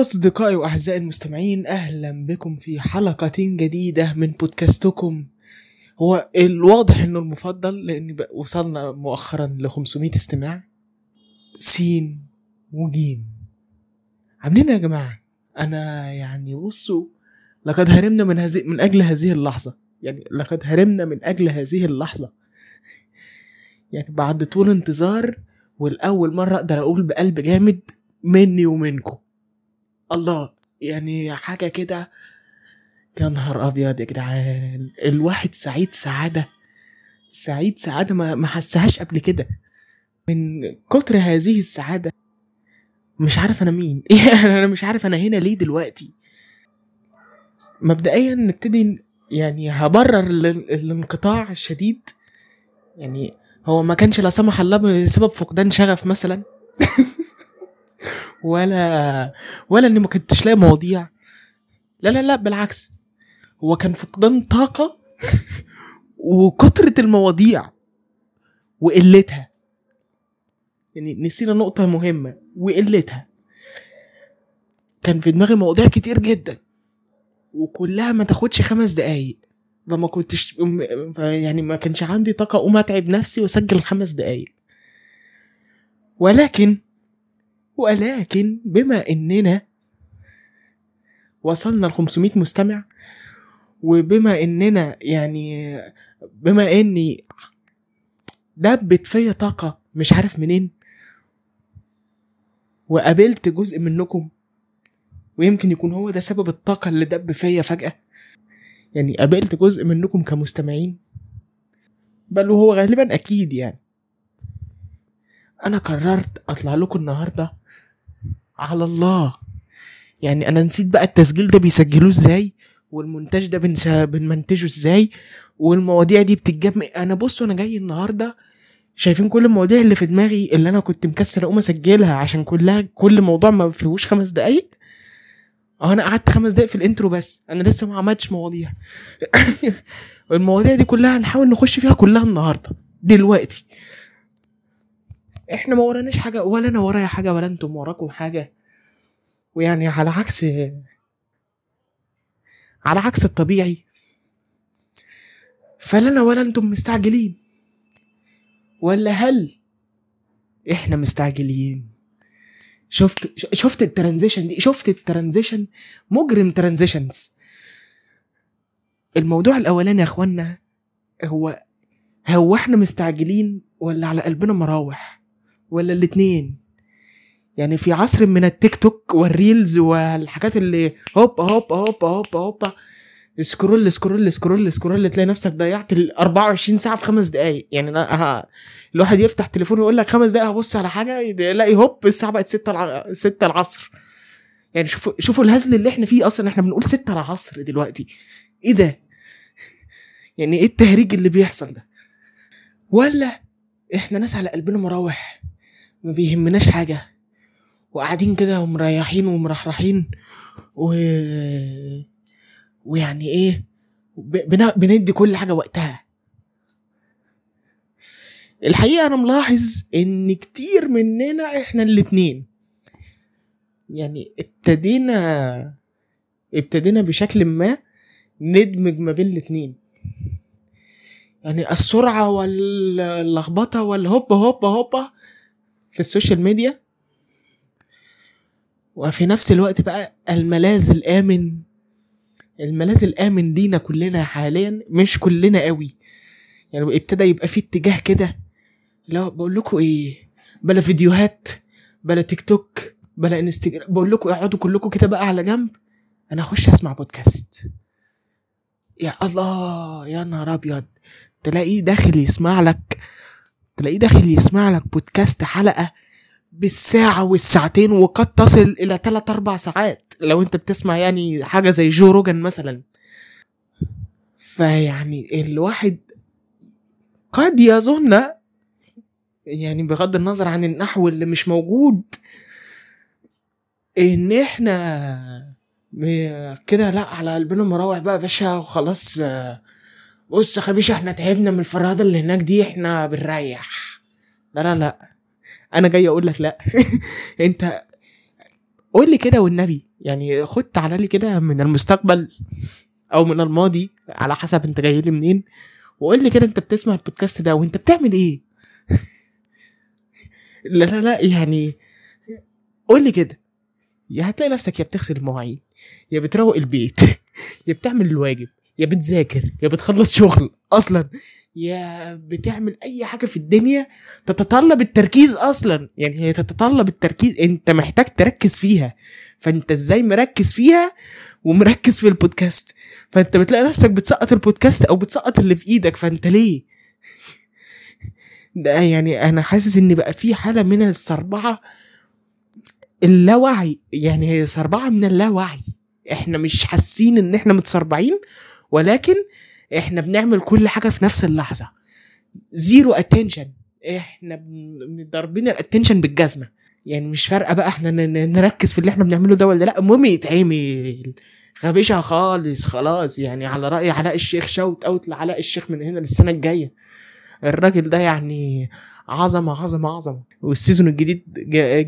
أصدقائي وأعزائي المستمعين أهلا بكم في حلقة جديدة من بودكاستكم. هو الواضح إنه المفضل لأن وصلنا مؤخرا ل 500 استماع. سين وجيم. عاملين إيه يا جماعة؟ أنا يعني بصوا لقد هرمنا من هذه من أجل هذه اللحظة. يعني لقد هرمنا من أجل هذه اللحظة. يعني بعد طول انتظار والأول مرة أقدر أقول بقلب جامد مني ومنكم. الله يعني حاجة كده. يا نهار أبيض يا جدعان الواحد سعيد سعادة سعيد سعادة ما ما حسهاش قبل كده. من كتر هذه السعادة مش عارف أنا مين. يعني أنا مش عارف أنا هنا ليه دلوقتي. مبدئيا نبتدي يعني هبرر ال- الانقطاع الشديد. يعني هو ما كانش لا سمح الله بسبب فقدان شغف مثلا. ولا ولا إني ما كنتش لاقي مواضيع. لا لا لا بالعكس. هو كان فقدان طاقة وكترة المواضيع وقلتها. يعني نسينا نقطة مهمة وقلتها. كان في دماغي مواضيع كتير جدا. وكلها ما تاخدش خمس دقايق. فما كنتش يعني ما كانش عندي طاقة أقوم أتعب نفسي وأسجل خمس دقايق. ولكن ولكن بما إننا وصلنا ل 500 مستمع وبما إننا يعني بما إني دبت فيا طاقة مش عارف منين وقابلت جزء منكم ويمكن يكون هو ده سبب الطاقة اللي دب فيا فجأة. يعني قابلت جزء منكم كمستمعين. بل وهو غالبا أكيد يعني. أنا قررت أطلع لكم النهاردة على الله. يعني أنا نسيت بقى التسجيل ده بيسجلوه إزاي والمونتاج ده بنمنتجه إزاي والمواضيع دي بتتجمع أنا بصوا أنا جاي النهاردة شايفين كل المواضيع اللي في دماغي اللي أنا كنت مكسر أقوم أسجلها عشان كلها كل موضوع ما فيهوش خمس دقايق. آه أنا قعدت خمس دقايق في الإنترو بس أنا لسه ما عملتش مواضيع. المواضيع دي كلها هنحاول نخش فيها كلها النهارده دلوقتي. إحنا ما وراناش حاجة ولا أنا ورايا حاجة ولا أنتم وراكم حاجة. ويعني على عكس على عكس الطبيعي. فلا أنا ولا أنتم مستعجلين. ولا هل إحنا مستعجلين؟ شفت شفت ال transition دي؟ شفت ال transition مجرم transitions الموضوع الأولاني يا إخوانا هو هو إحنا مستعجلين ولا على قلبنا مراوح؟ ولا الاتنين؟ يعني في عصر من التيك توك وال reels والحاجات اللي هوب هوب هوب هوب هوب scroll scroll scroll scroll تلاقي نفسك ضيعت ال 24 ساعة في خمس دقايق. يعني أنا الواحد يفتح تليفونه يقول لك خمس دقايق هبص على حاجة يلاقي هوب الساعة بقت 6 الع... 6 العصر. يعني شوفوا شوفوا الهزل اللي إحنا فيه أصلا إحنا بنقول 6 العصر دلوقتي. إيه ده؟ يعني إيه التهريج اللي بيحصل ده؟ ولا إحنا ناس على قلبنا مراوح. ما بيهمناش حاجة. وقاعدين كده ومريحين ومرحرحين و ويعني إيه بن- بندي كل حاجة وقتها. الحقيقة أنا ملاحظ إن كتير مننا إحنا الاتنين. يعني ابتدينا ابتدينا بشكل ما ندمج ما بين الاتنين. يعني السرعة واللخبطة والهوبا هوبا هوبا في السوشيال ميديا. وفي نفس الوقت بقى الملاذ الآمن. الملاذ الآمن لينا كلنا حاليا مش كلنا قوي. يعني ابتدى يبقى في اتجاه كده لا بقول لكم إيه بلا فيديوهات بلا تيك توك بلا انستجرام. بقول لكم اقعدوا كلكم كده بقى على جنب. أنا اخش أسمع بودكاست. يا الله يا نهار أبيض. تلاقيه داخل يسمع لك تلاقيه داخل يسمع لك بودكاست حلقة بالساعة والساعتين وقد تصل إلى 3 أربع ساعات. لو أنت بتسمع يعني حاجة زي جو روجان مثلا. فيعني الواحد قد يظن يعني بغض النظر عن النحو اللي مش موجود إن إحنا كده لا على قلبنا مراوح بقى يا باشا وخلاص. آه، بص يا خبيش إحنا تعبنا من الفرهدة اللي هناك دي إحنا بنريح. لا لا لا. أنا جاي أقول لك لا. أنت قول لي كده والنبي. يعني خد تعالى لي كده من المستقبل أو من الماضي على حسب أنت جاي لي منين وقول لي كده أنت بتسمع البودكاست ده وأنت بتعمل إيه؟ لا لا لا. يعني قول لي كده. يا هتلاقي نفسك يا بتغسل المواعين يا بتروق البيت يا بتعمل الواجب. يا بتذاكر يا بتخلص شغل. أصلا يا بتعمل أي حاجة في الدنيا تتطلب التركيز أصلا. يعني هي تتطلب التركيز أنت محتاج تركز فيها. فأنت إزاي مركز فيها ومركز في البودكاست؟ فأنت بتلاقي نفسك بتسقط البودكاست أو بتسقط اللي في إيدك. فأنت ليه؟ ده يعني أنا حاسس إن بقى في حالة من السربعه اللاوعي. يعني هي سربعه من اللاوعي. إحنا مش حاسين إن إحنا متسربعين ولكن إحنا بنعمل كل حاجة في نفس اللحظة. zero attention إحنا ضاربين ال attention بالجزمة. يعني مش فارقة بقى إحنا نركز في اللي إحنا بنعمله ده ولا لأ. المهم يتعمل. غبيشة خالص خلاص. يعني على رأي علاء الشيخ shout out لعلاء الشيخ من هنا للسنة الجاية. الراجل ده يعني عظمة عظمة عظمة. وال season الجديد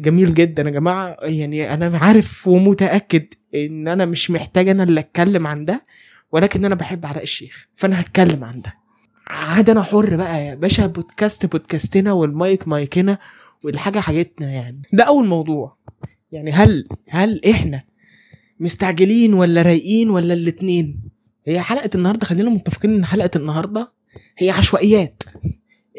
جميل جدا يا جماعة. يعني أنا عارف ومتأكد إن أنا مش محتاج أنا اللي أتكلم عن ده. ولكن أنا بحب علاء الشيخ فأنا هتكلم عن ده. عاد أنا حر بقى يا باشا بودكاست بودكاستنا والمايك مايكنا والحاجة حاجتنا يعني. ده أول موضوع. يعني هل هل إحنا مستعجلين ولا رايقين ولا الاتنين؟ هي حلقة النهاردة خلينا متفقين إن حلقة النهاردة هي عشوائيات.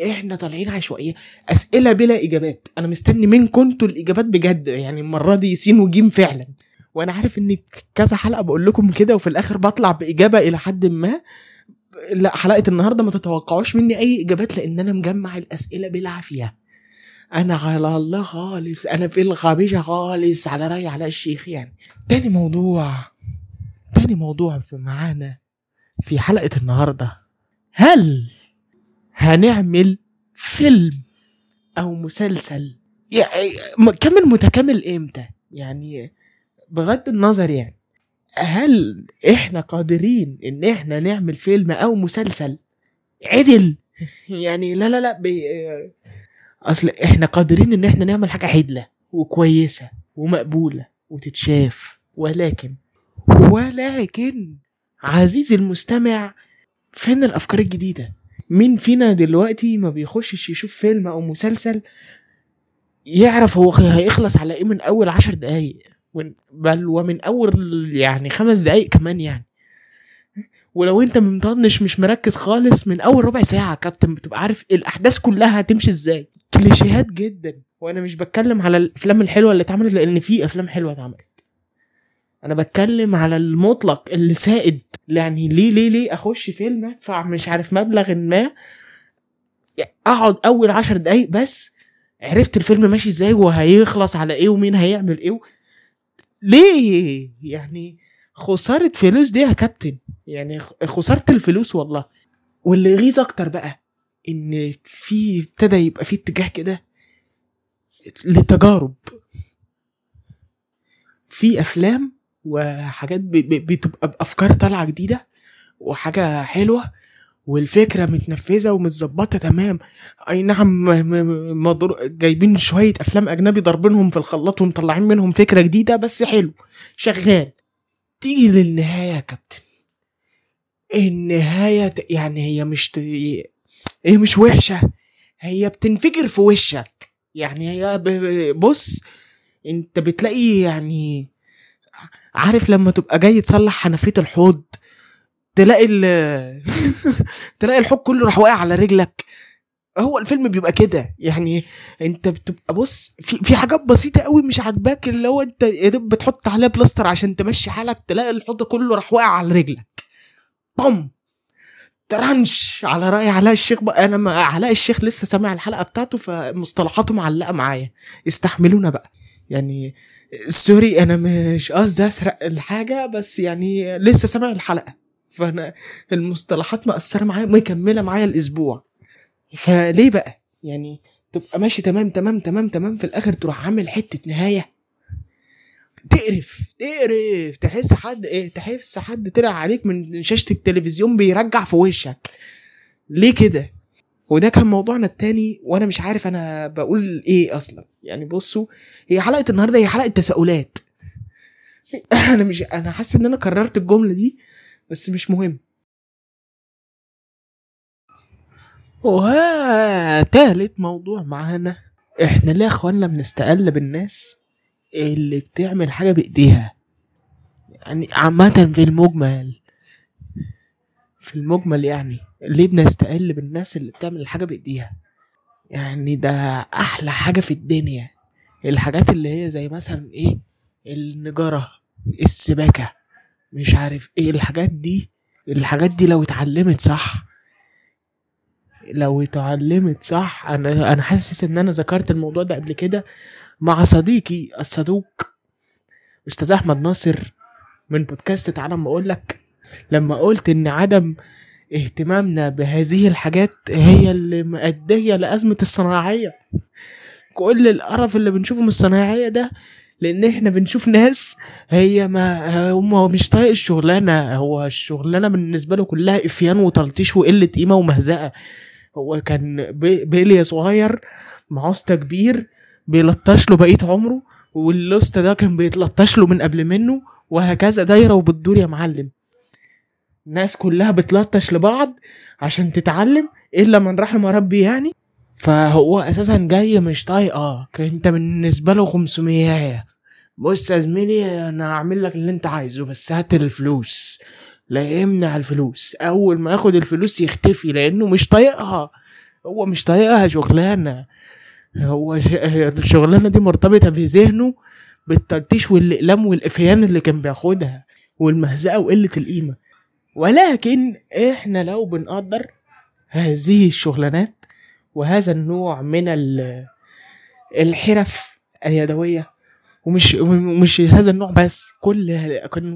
إحنا طالعين عشوائية. أسئلة بلا إجابات. أنا مستني منكم أنتوا الإجابات بجد. يعني المرة دي سين وجيم فعلا. وأنا عارف إن كذا حلقة بقول لكم كده وفي الآخر بطلع بإجابة إلى حد ما. لا حلقة النهاردة ما تتوقعوش مني أي إجابات لأن أنا مجمع الأسئلة بالعافية. أنا على الله خالص أنا في الغبيشة خالص على رأي علاء الشيخ يعني. تاني موضوع تاني موضوع في معانا في حلقة النهاردة. هل هنعمل فيلم أو مسلسل؟ يعني كامل متكامل إمتى؟ يعني بغض النظر يعني هل إحنا قادرين إن إحنا نعمل فيلم أو مسلسل؟ عدل. يعني لا لا لا بي... أصل إحنا قادرين إن إحنا نعمل حاجة عدلة وكويسة ومقبولة وتتشاف. ولكن ولكن عزيزي المستمع فين الأفكار الجديدة؟ مين فينا دلوقتي ما بيخشش يشوف فيلم أو مسلسل يعرف هو هيخلص على إيه من أول عشر دقايق؟ بل ومن أول يعني خمس دقايق كمان يعني. ولو أنت مطنش مش مركز خالص من أول ربع ساعة يا كابتن بتبقى عارف الأحداث كلها هتمشي إزاي. كليشيهات جدا. وأنا مش بتكلم على الأفلام الحلوة اللي اتعملت لأن في أفلام حلوة اتعملت. أنا بتكلم على المطلق اللي سائد. يعني ليه ليه ليه أخش فيلم أدفع مش عارف مبلغ ما؟ أقعد أول عشر دقايق بس. عرفت الفيلم ماشي إزاي؟ وهيخلص على إيه؟ ومين هيعمل إيه؟ ليه يعني خسارة فلوس دي يا كابتن؟ يعني خ- خسارة الفلوس والله. واللي يغيظ أكتر بقى إن في ابتدى يبقى في اتجاه كده لتجارب في أفلام وحاجات بتبقى بأفكار طالعة جديدة وحاجة حلوة والفكرة متنفذة ومتظبطة تمام. أي نعم مضر... جايبين شوية أفلام أجنبي ضاربينهم في الخلاط ومطلعين منهم فكرة جديدة بس حلو. شغال. تيجي للنهاية يا كابتن. النهاية يعني هي مش ت... هي مش وحشة. هي بتنفجر في وشك. يعني هي. ب- بص انت بتلاقي يعني عارف لما تبقى جاي تصلح حنفية الحوض؟ تلاقي ال تلاقي الحوض كله راح واقع على رجلك. هو الفيلم بيبقى كده. يعني انت بتبقى بص في في حاجات بسيطة قوي مش عاجباك اللي هو انت يا دوب بتحط عليها بلاستر عشان تمشي حالك تلاقي الحوض كله راح واقع على رجلك. بوم! ترنش على رأي علاء الشيخ بقى. أنا ما علاء الشيخ لسه سامع الحلقة بتاعته فمصطلحاته معلقة معايا. استحملونا بقى. يعني sorry أنا مش قصدي أسرق الحاجة بس يعني لسه سامع الحلقة. فأنا المصطلحات مأثرة معايا مكملة معايا الأسبوع. فليه بقى؟ يعني تبقى ماشي تمام تمام تمام تمام في الآخر تروح عامل حتة نهاية. تقرف تقرف تحس حد إيه تحس حد طلع عليك من شاشة التلفزيون بيرجع في وشك. ليه كده؟ وده كان موضوعنا التاني وأنا مش عارف أنا بقول إيه أصلا. يعني بصوا هي حلقة النهارده هي حلقة تساؤلات. أنا مش أنا حاسس إن أنا كررت الجملة دي بس مش مهم. وها تالت موضوع معانا. إحنا ليه اخوانا بنستقل بالناس اللي بتعمل حاجة بإيديها؟ يعني عامة في المجمل في المجمل يعني ليه بنستقل بالناس اللي بتعمل الحاجة بإيديها؟ يعني ده أحلى حاجة في الدنيا. الحاجات اللي هي زي مثلا إيه؟ النجارة السباكة. مش عارف إيه الحاجات دي. الحاجات دي لو اتعلمت صح لو اتعلمت صح أنا أنا حاسس إن أنا ذكرت الموضوع ده قبل كده مع صديقي الصدوق أستاذ أحمد ناصر من بودكاست تعالى ما أقول لك. لما قلت إن عدم اهتمامنا بهذه الحاجات هي اللي مؤدية لأزمة الصناعية. كل القرف اللي بنشوفه من الصناعية ده لأن إحنا بنشوف ناس هي ما هم مش طايق الشغلانة. هو الشغلانة بالنسبة له كلها إفيان وتلطيش وقلة قيمة ومهزقه هو كان بي- بيلي صغير مع اسطى كبير بيلطش له بقية عمره والاسطى ده كان بيتلطش له من قبل منه وهكذا دايرة وبتدور يا معلم. الناس كلها بتلطش لبعض عشان تتعلم إلا من رحم ربي يعني. فهو أساسا جاي مش طايقه أنت بالنسبة له 500 بص يا زميلي أنا هعمل لك اللي أنت عايزه بس هات الفلوس. لا يمنع الفلوس. أول ما ياخد الفلوس يختفي لأنه مش طايقها. هو مش طايقها شغلانة. هو. الشغلانة دي مرتبطة بذهنه بالتلطيش والإقلام والإفيان اللي كان بياخدها والمهزقه وقلة القيمة. ولكن إحنا لو بنقدر هذه الشغلانات وهذا النوع من ال- الحرف اليدوية ومش ومش هذا النوع بس كل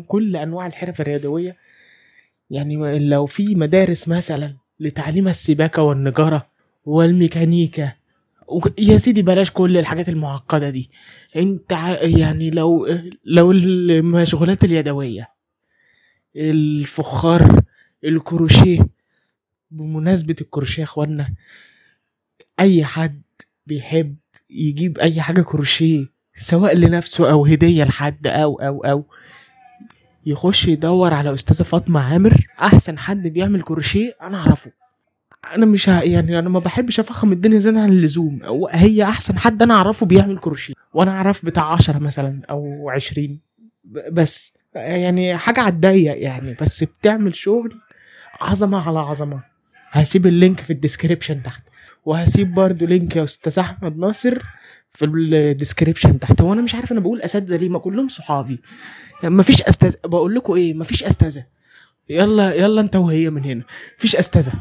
كل أنواع الحرف اليدويه يعني لو في مدارس مثلا لتعليم السباكة والنجارة والميكانيكا يا سيدي بلاش كل الحاجات المعقدة دي. انت يعني لو لو المشغولات اليدوية الفخار الكروشيه بمناسبة الكروشيه يا اخوانا أي حد بيحب يجيب أي حاجة كروشيه سواء لنفسه أو هدية لحد أو أو أو. يخش يدور على أستاذة فاطمة عامر أحسن حد بيعمل كروشيه أنا أعرفه. أنا مش ه... يعني أنا ما بحبش أفخم الدنيا زيادة عن اللزوم. هي أحسن حد أنا أعرفه بيعمل كروشيه. وأنا أعرف بتاع عشرة مثلا أو عشرين. بس يعني حاجة على الضيق يعني. بس بتعمل شغل عظمة على عظمة. هسيب ال link في ال description تحت. وهسيب برضو link يا أستاذ أحمد ناصر في ال description تحت. هو أنا مش عارف أنا بقول أساتذة ليه؟ ما كلهم صحابي. يعني مفيش أستاذ بقول لكم إيه مفيش أستاذة. يلا يلا أنت وهي من هنا. مفيش أستاذة.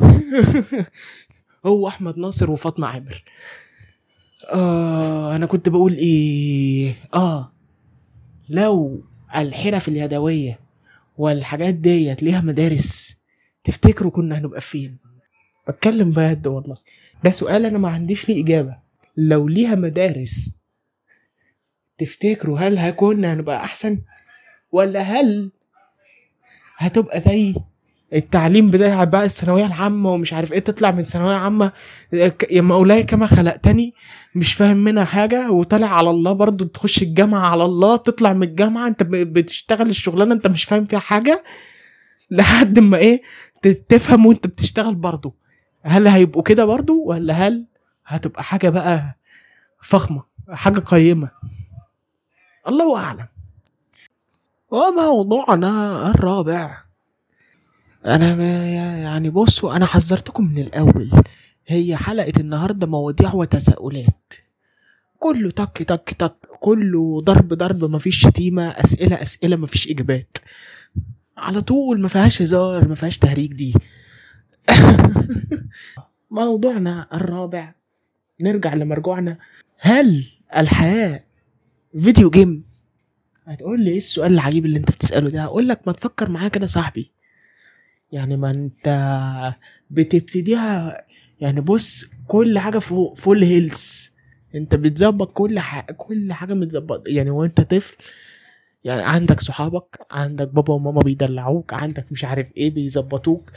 هو أحمد ناصر وفاطمة عامر. آه أنا كنت بقول إيه؟ آه لو الحرف اليدوية والحاجات ديت ليها مدارس تفتكروا كنا هنبقى فين؟ بتكلم بجد والله. ده سؤال أنا ما عنديش ليه إجابة. لو ليها مدارس تفتكروا هل هكون هنبقى أحسن؟ ولا هل هتبقى زي التعليم بتاع بقى الثانوية العامة ومش عارف إيه تطلع من ثانوية عامة يا مولاي كما خلقتني مش فاهم منها حاجة وطالع على الله برضو تخش الجامعة على الله تطلع من الجامعة أنت بتشتغل الشغلانة أنت مش فاهم فيها حاجة لحد ما إيه تفهم وأنت بتشتغل برضو هل هيبقوا كده برضو ولا هل هتبقى حاجة بقى فخمة حاجة قيمة. الله أعلم. وموضوعنا الرابع؟ أنا يعني بصوا أنا حذرتكم من الأول. هي حلقة النهارده مواضيع وتساؤلات. كله تك تك تك كله ضرب ضرب مفيش شتيمة. أسئلة أسئلة مفيش إجابات. على طول ما فيهاش هزار ما فيهاش تهريج دي. موضوعنا الرابع. نرجع لمرجوعنا. هل الحياة video game هتقول لي إيه السؤال العجيب اللي أنت بتسأله ده؟ هقول لك ما تفكر معايا كده صاحبي. يعني ما أنت بتبتديها يعني بص كل حاجة فوق full health أنت بتظبط كل حاجة كل حاجة متظبط يعني وأنت طفل يعني عندك صحابك عندك بابا وماما بيدلعوك عندك مش عارف إيه بيظبطوك.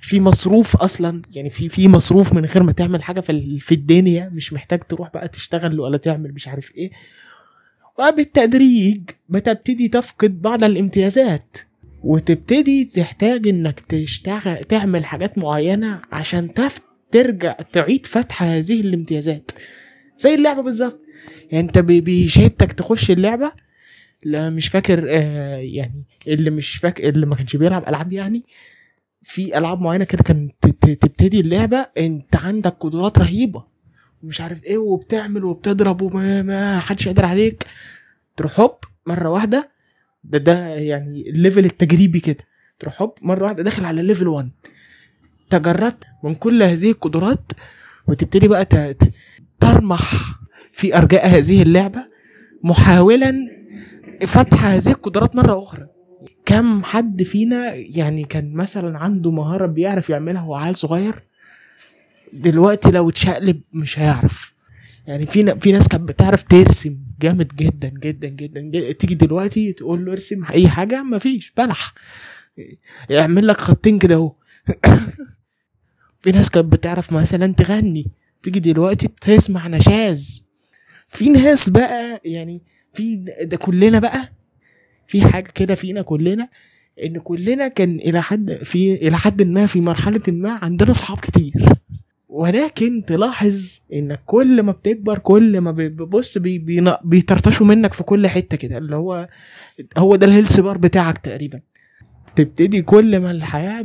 في مصروف أصلا يعني في في مصروف من غير ما تعمل حاجة في في الدنيا مش محتاج تروح بقى تشتغل ولا تعمل مش عارف إيه. وبالتدريج بتبتدي تفقد بعض الامتيازات وتبتدي تحتاج إنك تشتغل تعمل حاجات معينة عشان تف ترجع تعيد فتح هذه الامتيازات. زي اللعبة بالظبط. يعني أنت بي- بيشدك تخش اللعبة لا مش فاكر آه يعني اللي مش فاكر اللي ما كانش بيلعب ألعاب يعني في ألعاب معينة كده كانت تبتدي اللعبة أنت عندك قدرات رهيبة. ومش عارف إيه وبتعمل وبتضرب وما ما حدش قادر عليك. تروح هوب مرة واحدة ده ده يعني ال level التجريبي كده. تروح هوب مرة واحدة داخل على level 1 تجردت من كل هذه القدرات وتبتدي بقى ترمح في أرجاء هذه اللعبة محاولا فتح هذه القدرات مرة أخرى. كم حد فينا يعني كان مثلا عنده مهارة بيعرف يعملها وهو عيل صغير؟ دلوقتي لو اتشقلب مش هيعرف. يعني في في ناس كانت بتعرف ترسم جامد جدا جدا جدا, جدا. تيجي دلوقتي تقول له ارسم أي حاجة؟ مفيش بلح. يعمل لك خطين كده أهو. في ناس كانت بتعرف مثلا تغني. تيجي دلوقتي تسمع نشاز. في ناس بقى يعني في ده كلنا بقى في حاجة كده فينا كلنا إن كلنا كان إلى حد في إلى حد ما في مرحلة ما عندنا اصحاب كتير. ولكن تلاحظ انك كل ما بتكبر كل ما بتبص بي بي بيطرطشوا منك في كل حتة كده اللي هو هو ده ال health bar بتاعك تقريبا. تبتدي كل ما الحياة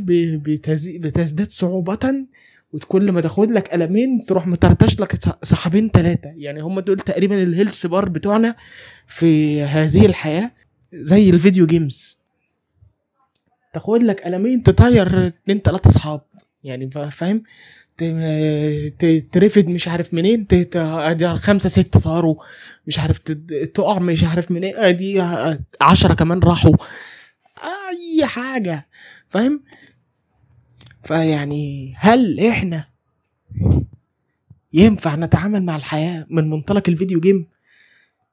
بتزداد صعوبة وكل ما تاخد لك قلمين تروح مطرطش لك ص- صحابين ثلاثة يعني هم دول تقريبا ال health bar بتوعنا في هذه الحياة زي ال video games. تاخد لك قلمين تطير اتنين تلاتة اصحاب يعني فا- فاهم؟ ترفد مش عارف منين خمسة ستة طاروا مش عارف تقع مش عارف منين ادي عشرة كمان راحوا. أي حاجة. فاهم؟ فيعني هل إحنا ينفع نتعامل مع الحياة من منطلق الفيديو جيم؟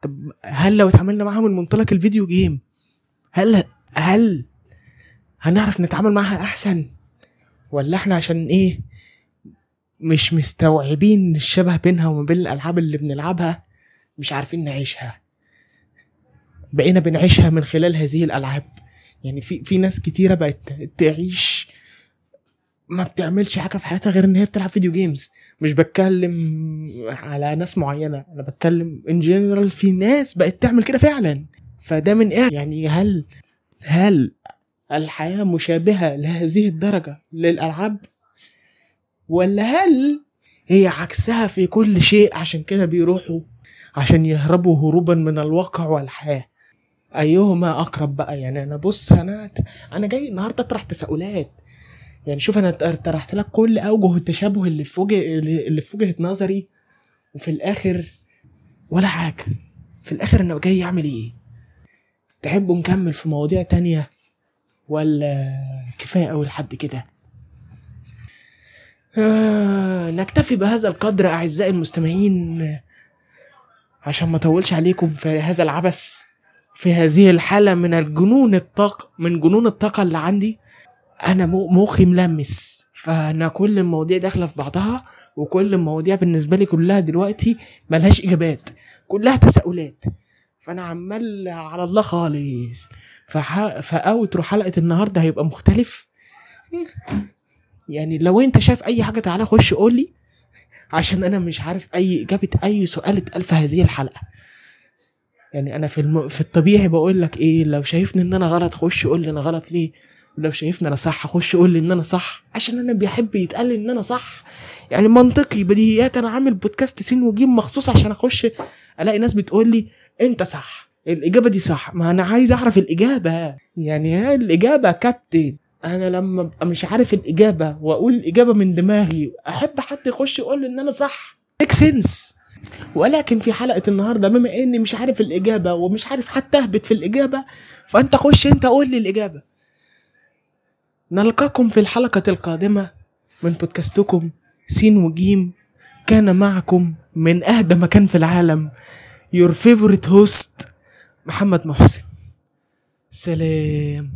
طب هل لو اتعاملنا معاها من منطلق الفيديو جيم هل هل هنعرف نتعامل معاها أحسن؟ ولا إحنا عشان إيه مش مستوعبين الشبه بينها وما بين الألعاب اللي بنلعبها مش عارفين نعيشها؟ بقينا بنعيشها من خلال هذه الألعاب. يعني في في ناس كتيرة بقت تعيش ما بتعملش حاجة في حياتها غير إن هي بتلعب video games مش بتكلم على ناس معينة أنا بتكلم in general في ناس بقت تعمل كده فعلا. فده من إيه؟ يعني هل هل الحياة مشابهة لهذه الدرجة للألعاب؟ ولا هل هي عكسها في كل شيء عشان كده بيروحوا عشان يهربوا هروبا من الواقع والحياة؟ أيهما أقرب بقى؟ يعني أنا بص أنا أنا جاي النهارده اطرح تساؤلات. يعني شوف أنا طرحت لك كل أوجه التشابه اللي في وجه اللي في وجهة نظري وفي الآخر ولا حاجة. في الآخر أنا جاي أعمل إيه؟ تحبوا نكمل في مواضيع تانية ولا كفاية أوي لحد كده؟ آه نكتفي بهذا القدر أعزائي المستمعين عشان ما أطولش عليكم في هذا العبث في هذه الحالة من الجنون الطاقه من جنون الطاقة اللي عندي. أنا مخي ملمس فأنا كل المواضيع داخلة في بعضها وكل المواضيع بالنسبة لي كلها دلوقتي ملهاش إجابات. كلها تساؤلات. فأنا عمال على الله خالص. فح... فاوترو حلقة النهارده هيبقى مختلف. يعني لو أنت شايف أي حاجة تعالى خش قول لي عشان أنا مش عارف أي إجابة أي سؤال اتقال في هذه الحلقة. يعني أنا في الم... في الطبيعي بقول لك إيه لو شايفني إن أنا غلط خش قول لي أنا غلط ليه. ولو شايفني أنا صح خش قول لي إن أنا صح عشان أنا بيحب يتقال إن أنا صح. يعني منطقي بديهيات أنا عامل بودكاست سين وجيم مخصوص عشان أخش ألاقي ناس بتقول لي أنت صح الإجابة دي صح. ما أنا عايز أعرف الإجابة. يعني الإجابة كابتن. أنا لما ابقى مش عارف الإجابة وأقول الإجابة من دماغي أحب حد يخش يقول لي إن أنا صح. make sense ولكن في حلقة النهارده بما إني مش عارف الإجابة ومش عارف حتى اهبد في الإجابة فأنت خش أنت قول لي الإجابة. نلقاكم في الحلقة القادمة من بودكاستكم سين وجيم. كان معكم من أهدى مكان في العالم your favorite host محمد محسن. سلام.